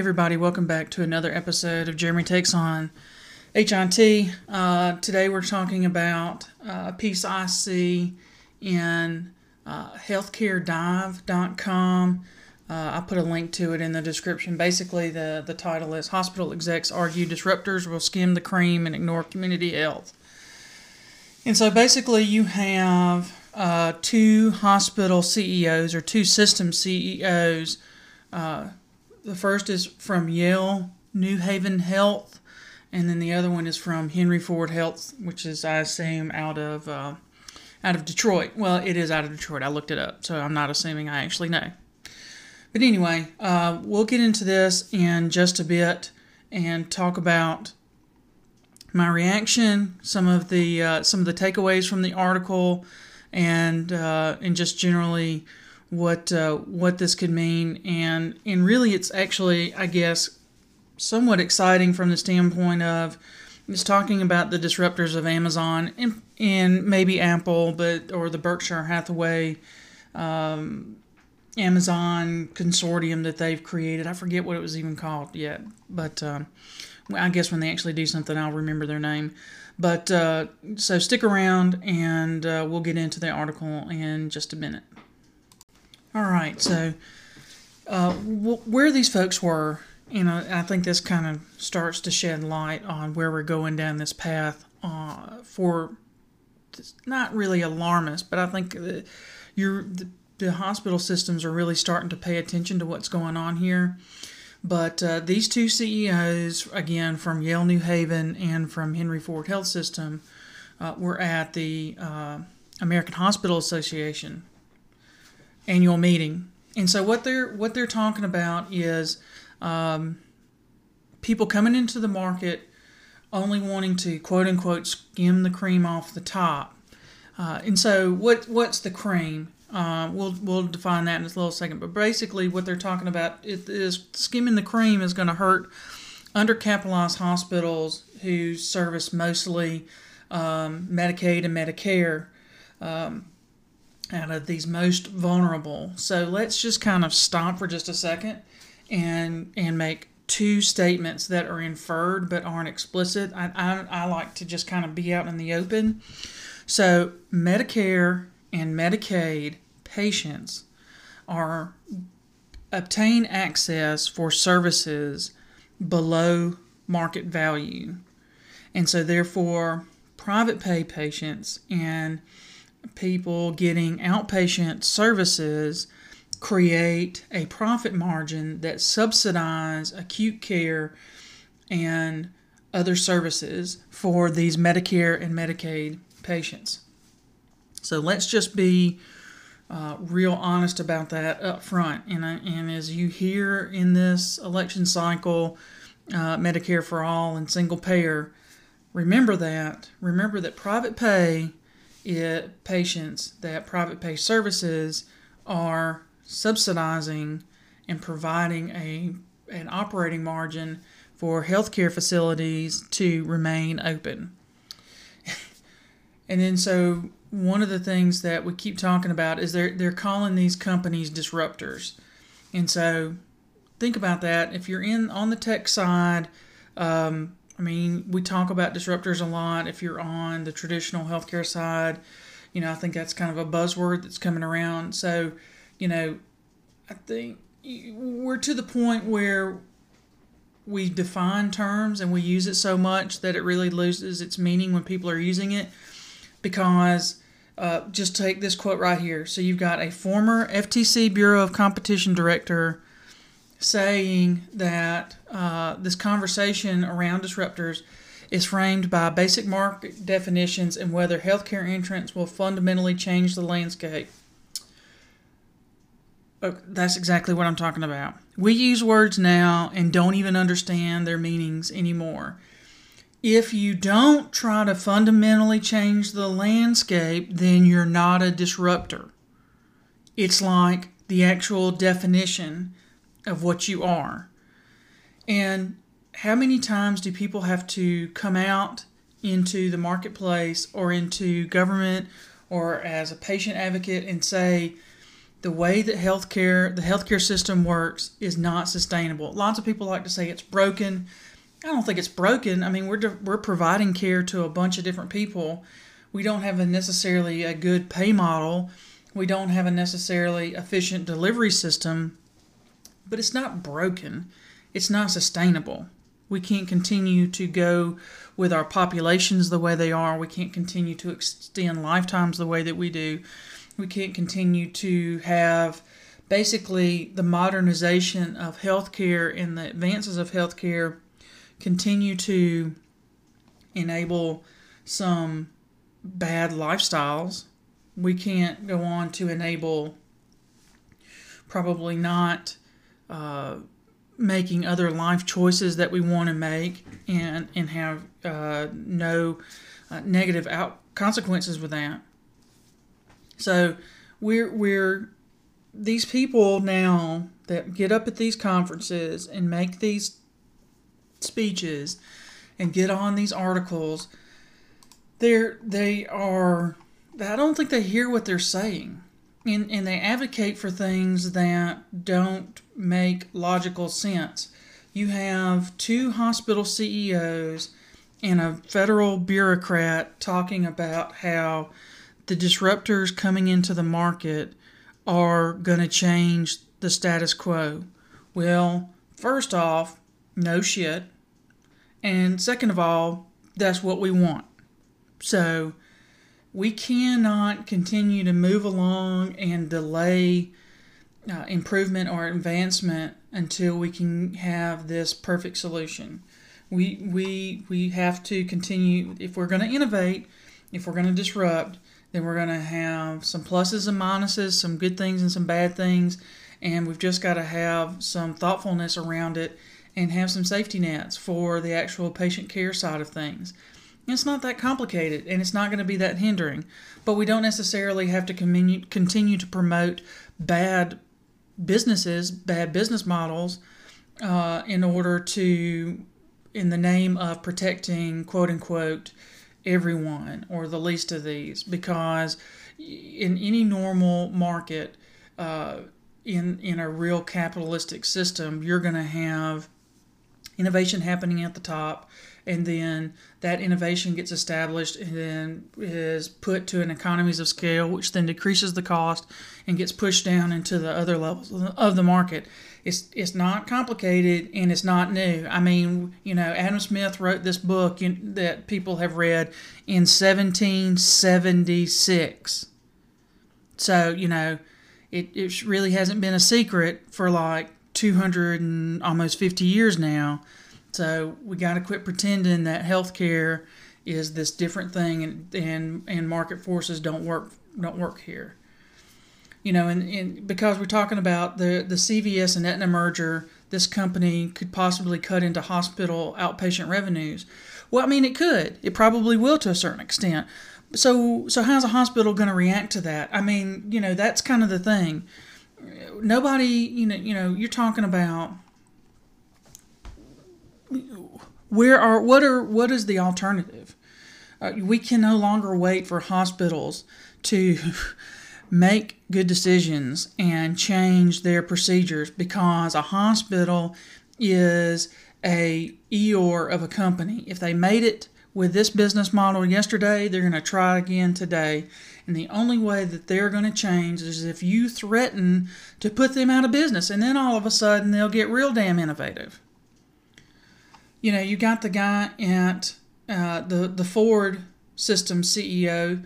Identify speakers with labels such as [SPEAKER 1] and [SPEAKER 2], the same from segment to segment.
[SPEAKER 1] Everybody, welcome back to another episode of Jeremy Takes On HIT. Uh, today we're talking about uh, a piece I see in uh, healthcaredive.com. Uh, I put a link to it in the description. Basically, the, the title is Hospital Execs Argue Disruptors Will Skim the Cream and Ignore Community Health. And so basically, you have uh, two hospital CEOs or two system CEOs. Uh, the first is from Yale New Haven Health, and then the other one is from Henry Ford Health, which is I assume out of uh, out of Detroit. Well, it is out of Detroit. I looked it up, so I'm not assuming I actually know. But anyway, uh, we'll get into this in just a bit and talk about my reaction, some of the uh, some of the takeaways from the article, and uh, and just generally what uh, what this could mean. And and really, it's actually I guess somewhat exciting from the standpoint of it's talking about the disruptors of Amazon and, and maybe Apple, but or the Berkshire Hathaway um, Amazon consortium that they've created. I forget what it was even called yet, but um, I guess when they actually do something, I'll remember their name. But uh, so stick around and uh, we'll get into the article in just a minute. All right, so uh, w- where these folks were, you know, I think this kind of starts to shed light on where we're going down this path uh, for not really alarmist, but I think you're the, the hospital systems are really starting to pay attention to what's going on here. But uh, these two CEOs, again from Yale New Haven and from Henry Ford Health System, uh, were at the uh, American Hospital Association annual meeting. And so what they're what they're talking about is um, people coming into the market only wanting to quote unquote skim the cream off the top. Uh, and so what what's the cream? Uh, we'll we'll define that in a little second. But basically, what they're talking about is skimming the cream is going to hurt undercapitalized hospitals who service mostly um, Medicaid and Medicare um, out of these most vulnerable. So let's just kind of stop for just a second and and make two statements that are inferred but aren't explicit. I, I, I like to just kind of be out in the open. So Medicare and Medicaid patients are obtain access for services below market value. And so therefore private pay patients and people getting outpatient services create a profit margin that subsidize acute care and other services for these Medicare and Medicaid patients. So let's just be uh, real honest about that up front. And, uh, and as you hear in this election cycle, uh, Medicare for all and single payer, remember that. Remember that private pay it, patients, that private pay services are subsidizing and providing a an operating margin for healthcare facilities to remain open. and then so one of the things that we keep talking about is they're they're calling these companies disruptors. And so think about that. If you're in on the tech side, um, I mean, we talk about disruptors a lot. If you're on the traditional healthcare side, you know, I think that's kind of a buzzword that's coming around. So, you know, I think we're to the point where we define terms and we use it so much that it really loses its meaning when people are using it because uh, just take this quote right here. So you've got a former FTC Bureau of Competition director saying that uh, this conversation around disruptors is framed by basic market definitions and whether healthcare entrants will fundamentally change the landscape. Oh, that's exactly what I'm talking about. We use words now and don't even understand their meanings anymore if you don't try to fundamentally change the landscape, then you're not a disruptor. It's like the actual definition of what you are. And how many times do people have to come out into the marketplace or into government or as a patient advocate and say, the way that healthcare, the healthcare system works, is not sustainable. Lots of people like to say it's broken. I don't think it's broken. I mean, we're we're providing care to a bunch of different people. We don't have a necessarily a good pay model. We don't have a necessarily efficient delivery system, but it's not broken. It's not sustainable. We can't continue to go with our populations the way they are. We can't continue to extend lifetimes the way that we do we can't continue to have basically the modernization of healthcare and the advances of healthcare continue to enable some bad lifestyles. We can't go on to enable probably not uh, making other life choices that we want to make and and have uh, no uh, negative out consequences with that. So we're we're these people now that get up at these conferences and make these speeches and get on these articles they're they are I don't think they hear what they're saying and and they advocate for things that don't make logical sense. You have two hospital CEOs and a federal bureaucrat talking about how the disruptors coming into the market are going to change the status quo. Well, first off, no shit. And second of all, that's what we want. So we cannot continue to move along and delay uh, improvement or advancement until we can have this perfect solution. We, we, we have to continue, if we're going to innovate, if we're going to disrupt, then we're going to have some pluses and minuses, some good things and some bad things. And we've just got to have some thoughtfulness around it and have some safety nets for the actual patient care side of things. It's not that complicated and it's not going to be that hindering, but we don't necessarily have to continue to promote bad businesses, bad business models, uh, in order to, in the name of protecting quote unquote everyone or the least of these. Because in any normal market uh, in in a real capitalistic system you're going to have innovation happening at the top and then that innovation gets established and then is put to an economies of scale which then decreases the cost and gets pushed down into the other levels of the market. It's it's not complicated and it's not new. I mean you know adam smith wrote this book that people have read in 1776 so you know it, it really hasn't been a secret for like 200 and almost 50 years now so we got to quit pretending that healthcare is this different thing and, and and market forces don't work don't work here. You know, and, and because we're talking about the, the CVS and Aetna merger, this company could possibly cut into hospital outpatient revenues. Well, I mean, it could. It probably will to a certain extent. So, so how's a hospital going to react to that? I mean, you know, that's kind of the thing. Nobody, you know, you know, you're talking about where are what are what is the alternative? Uh, we can no longer wait for hospitals to make good decisions and change their procedures because a hospital is a Eeyore of a company. If they made it with this business model yesterday, they're going to try again today. And the only way that they're going to change is if you threaten to put them out of business. And then all of a sudden they'll get real damn innovative you know, you got the guy at uh, the the Ford system CEO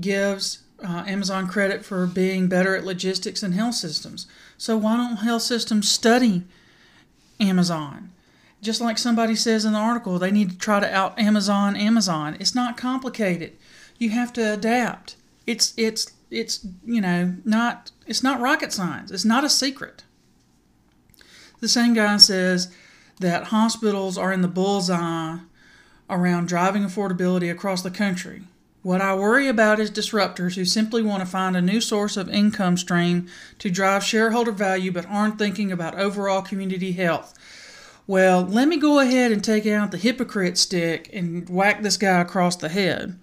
[SPEAKER 1] gives uh, Amazon credit for being better at logistics and health systems. So why don't health systems study Amazon? Just like somebody says in the article, they need to try to out Amazon Amazon. It's not complicated. You have to adapt. It's it's it's you know not it's not rocket science. It's not a secret. The same guy says that hospitals are in the bullseye around driving affordability across the country. What I worry about is disruptors who simply want to find a new source of income stream to drive shareholder value but aren't thinking about overall community health. Well, let me go ahead and take out the hypocrite stick and whack this guy across the head.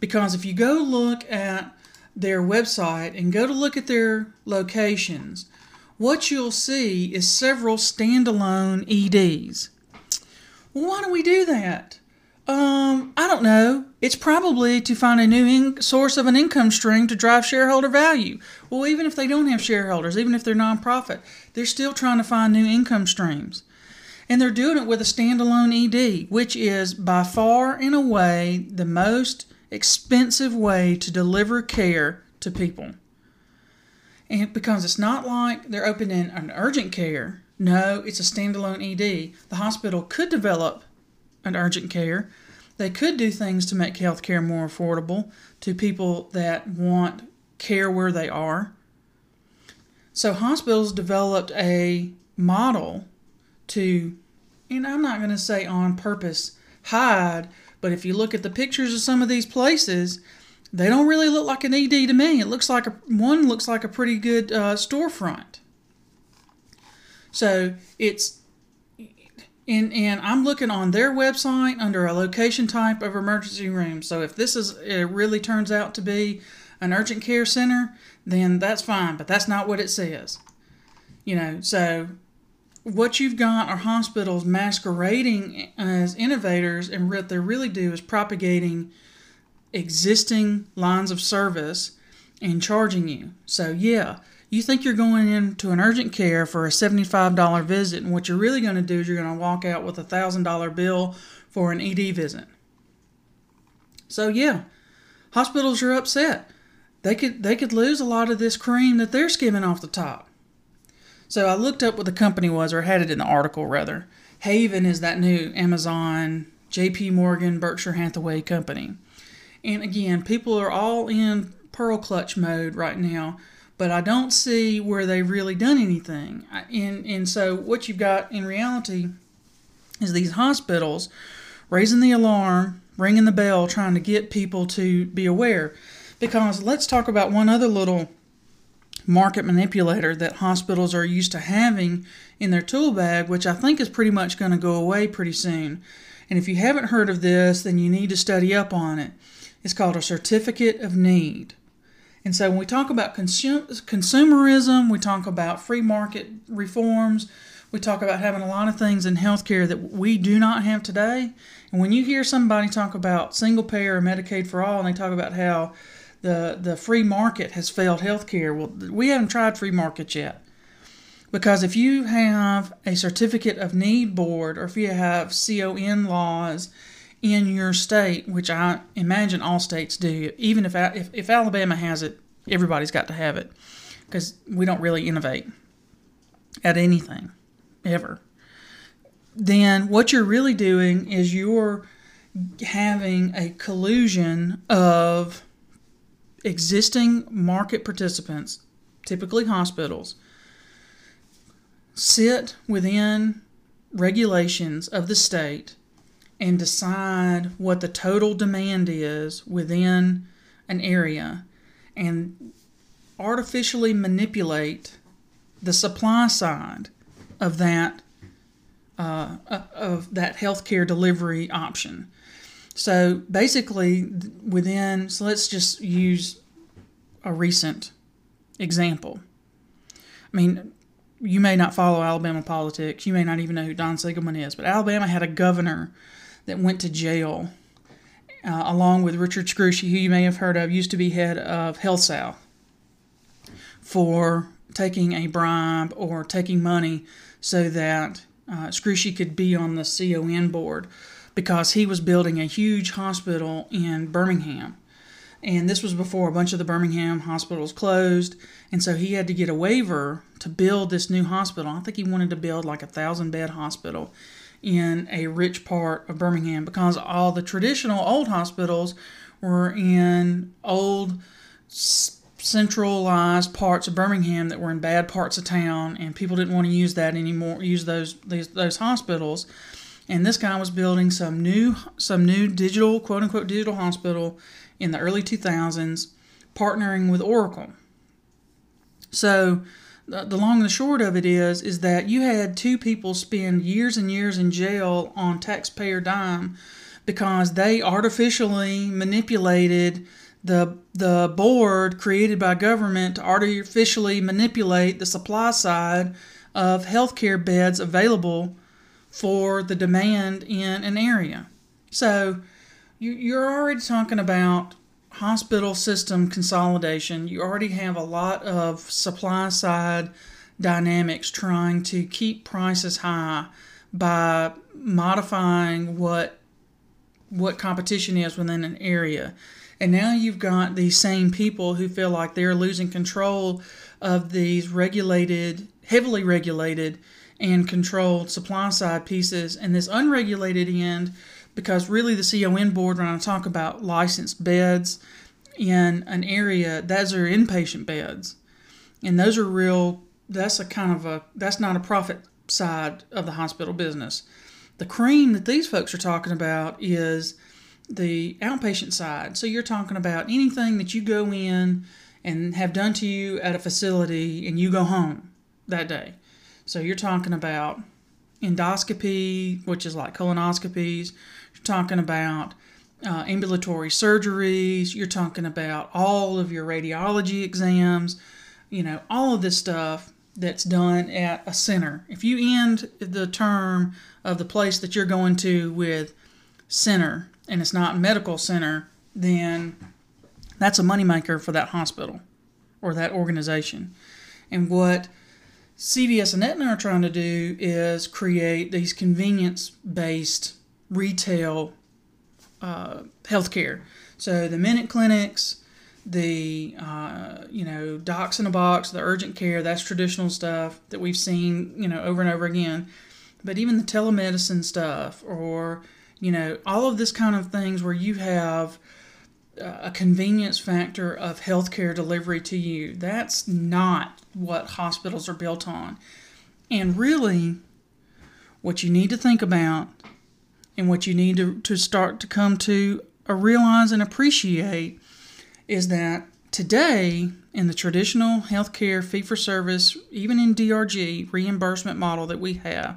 [SPEAKER 1] Because if you go look at their website and go to look at their locations, what you'll see is several standalone EDs. Well, why do we do that? Um, I don't know. It's probably to find a new in- source of an income stream to drive shareholder value. Well, even if they don't have shareholders, even if they're nonprofit, they're still trying to find new income streams. And they're doing it with a standalone ED, which is by far and away the most expensive way to deliver care to people. And because it's not like they're opening an urgent care, no, it's a standalone ED. The hospital could develop an urgent care. They could do things to make healthcare more affordable to people that want care where they are. So hospitals developed a model to, and I'm not going to say on purpose hide, but if you look at the pictures of some of these places, they don't really look like an ED to me. It looks like a one looks like a pretty good uh, storefront. So it's and and I'm looking on their website under a location type of emergency room. So if this is it really turns out to be an urgent care center, then that's fine, but that's not what it says. You know, so what you've got are hospitals masquerading as innovators, and what they really do is propagating existing lines of service and charging you. So, yeah, you think you're going into an urgent care for a $75 visit, and what you're really going to do is you're going to walk out with a $1,000 bill for an ED visit. So, yeah, hospitals are upset. They could they could lose a lot of this cream that they're skimming off the top. So I looked up what the company was, or had it in the article rather. Haven is that new Amazon, J.P. Morgan, Berkshire Hathaway company. And again, people are all in pearl clutch mode right now but I don't see where they've really done anything. And, and so, what you've got in reality is these hospitals raising the alarm, ringing the bell, trying to get people to be aware. Because let's talk about one other little market manipulator that hospitals are used to having in their tool bag, which I think is pretty much going to go away pretty soon. And if you haven't heard of this, then you need to study up on it. It's called a certificate of need. And so when we talk about consum- consumerism, we talk about free market reforms, we talk about having a lot of things in healthcare that we do not have today. And when you hear somebody talk about single payer or Medicaid for all, and they talk about how the, the free market has failed healthcare, well, we haven't tried free markets yet. Because if you have a certificate of need board or if you have CON laws in your state, which I imagine all states do. Even if if, if Alabama has it, everybody's got to have it because we don't really innovate at anything ever. Then what you're really doing is you're having a collusion of existing market participants, typically hospitals, sit within regulations of the state and decide what the total demand is within an area and artificially manipulate the supply side of that uh, of that healthcare delivery option. So basically, within so let's just use a recent example. I mean, you may not follow Alabama politics. You may not even know who Don Siegelman is, but Alabama had a governor that went to jail, uh, along with Richard Scrushy, who you may have heard of, used to be head of HealthSouth, for taking a bribe or taking money so that uh, Scrushy could be on the CON board because he was building a huge hospital in Birmingham. And this was before a bunch of the Birmingham hospitals closed. And so he had to get a waiver to build this new hospital. I think he wanted to build like a thousand bed hospital in a rich part of Birmingham because all the traditional old hospitals were in old centralized parts of Birmingham that were in bad parts of town and people didn't want to use that anymore use those these, those hospitals. And this guy was building some new some new digital quote unquote digital hospital in the early 2000s partnering with Oracle. So the long and the short of it is is that you had two people spend years and years in jail on taxpayer dime because they artificially manipulated the the board created by government to artificially manipulate the supply side of healthcare beds available for the demand in an area. So you, you're already talking about hospital system consolidation. You already have a lot of supply side dynamics trying to keep prices high by modifying what what competition is within an area. And now you've got these same people who feel like they're losing control of these regulated, heavily regulated, and controlled supply side pieces, and this unregulated end, because really the CON board, when I talk about licensed beds in an area, those are inpatient beds. And those are real, that's a kind of a, that's not a profit side of the hospital business. The cream that these folks are talking about is the outpatient side. So you're talking about anything that you go in and have done to you at a facility and you go home that day. So you're talking about endoscopy, which is like colonoscopies. You're talking about uh, ambulatory surgeries. You're talking about all of your radiology exams. You know, all of this stuff that's done at a center. If you end the term of the place that you're going to with center and it's not medical center, then that's a moneymaker for that hospital or that organization. And what CVS and Aetna are trying to do is create these convenience based retail uh, healthcare. So the minute clinics, the uh, you know docs in a box, the urgent care, that's traditional stuff that we've seen you know over and over again. But even the telemedicine stuff, or you know all of this kind of things where you have a convenience factor of healthcare delivery to you. That's not what hospitals are built on. And really, what you need to think about and what you need to, to start to come to realize and appreciate is that today, in the traditional healthcare fee for service, even in DRG reimbursement model that we have,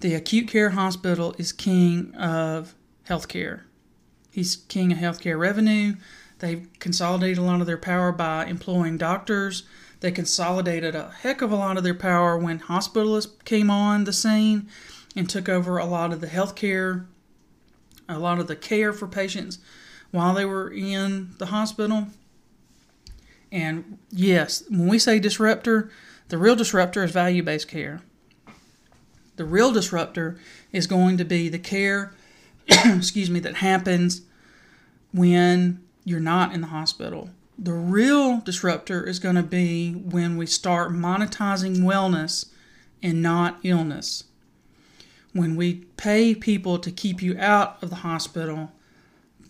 [SPEAKER 1] the acute care hospital is king of healthcare. He's king of healthcare revenue. They've consolidated a lot of their power by employing doctors. They consolidated a heck of a lot of their power when hospitalists came on the scene and took over a lot of the healthcare, a lot of the care for patients while they were in the hospital. And yes, when we say disruptor, the real disruptor is value based care. The real disruptor is going to be the care excuse me, that happens when you're not in the hospital. The real disruptor is going to be when we start monetizing wellness and not illness. When we pay people to keep you out of the hospital,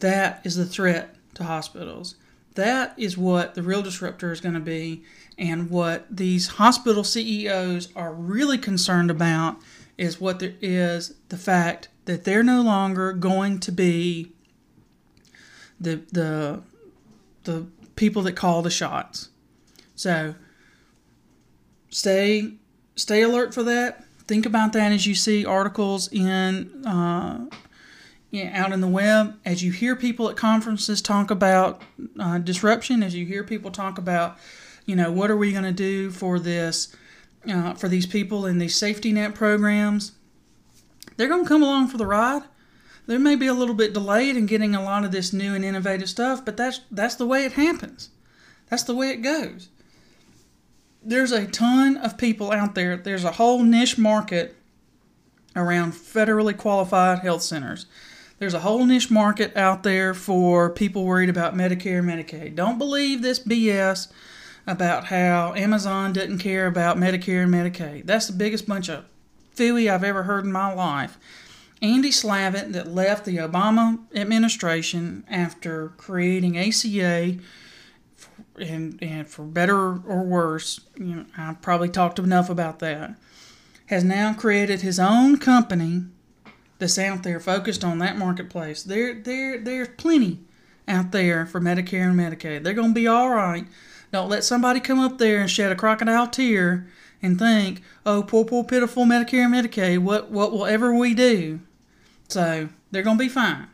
[SPEAKER 1] that is the threat to hospitals. That is what the real disruptor is going to be. And what these hospital CEOs are really concerned about is what there is the fact that they're no longer going to be the the the people that call the shots. So stay stay alert for that. Think about that as you see articles in uh, out in the web. As you hear people at conferences talk about uh, disruption, as you hear people talk about, you know, what are we going to do for this, uh, for these people in these safety net programs, they're going to come along for the ride. There may be a little bit delayed in getting a lot of this new and innovative stuff, but that's that's the way it happens. That's the way it goes. There's a ton of people out there. There's a whole niche market around federally qualified health centers. There's a whole niche market out there for people worried about Medicare and Medicaid. Don't believe this BS about how Amazon doesn't care about Medicare and Medicaid. That's the biggest bunch of phooey I've ever heard in my life. Andy Slavitt, that left the Obama administration after creating ACA, and, and for better or worse, you know, I've probably talked enough about that, has now created his own company that's out there focused on that marketplace. There, there, there's plenty out there for Medicare and Medicaid. They're going to be all right. Don't let somebody come up there and shed a crocodile tear and think, oh, poor, poor, pitiful Medicare and Medicaid, what, what will ever we do? So they're going to be fine.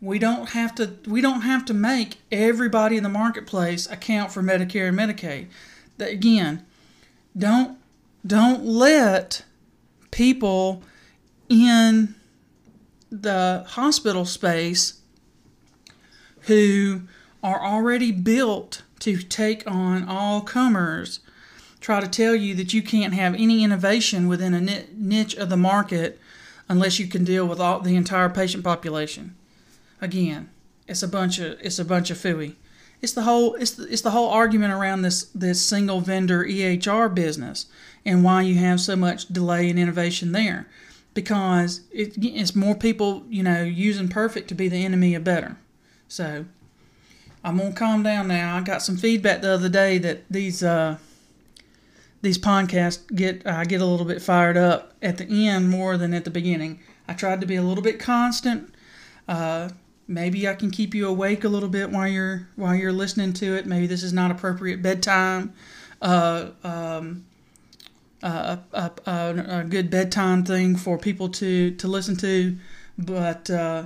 [SPEAKER 1] we don't have to we don't have to make everybody in the marketplace account for Medicare and Medicaid. That again, don't don't let people in the hospital space who are already built to take on all comers try to tell you that you can't have any innovation within a niche of the market unless you can deal with all the entire patient population. Again, it's a bunch of it's a bunch of fooey. It's the whole it's the, it's the whole argument around this this single vendor EHR business and why you have so much delay in innovation there because it, it's more people you know using perfect to be the enemy of better. So I'm gonna calm down now. I got some feedback the other day that these uh, these podcasts get I get a little bit fired up at the end more than at the beginning. I tried to be a little bit constant. Uh, maybe I can keep you awake a little bit while you're while you're listening to it. Maybe this is not appropriate bedtime. Uh, um, uh, a, a, a, good bedtime thing for people to, to listen to, but uh,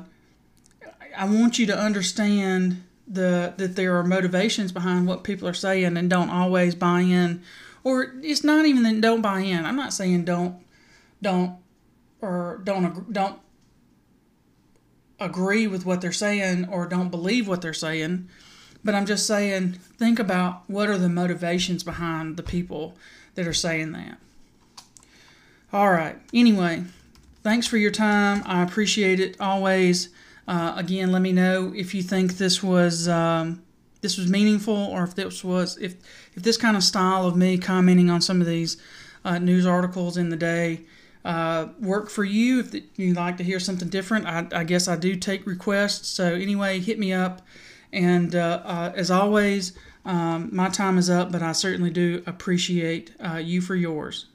[SPEAKER 1] I want you to understand the that there are motivations behind what people are saying and don't always buy in or it's not even that don't buy in. I'm not saying don't don't or don't don't agree with what they're saying or don't believe what they're saying. But i'm just saying think about what are the motivations behind the people that are saying that. All right. Anyway thanks for your time. I appreciate it always. Uh, again, let me know if you think this was um, this was meaningful, or if this was if if this kind of style of me commenting on some of these uh, news articles in the day uh, work for you. If you'd like to hear something different, I, I, guess I do take requests. So anyway, hit me up. And uh, uh, as always, um, my time is up, but I certainly do appreciate uh, you for yours.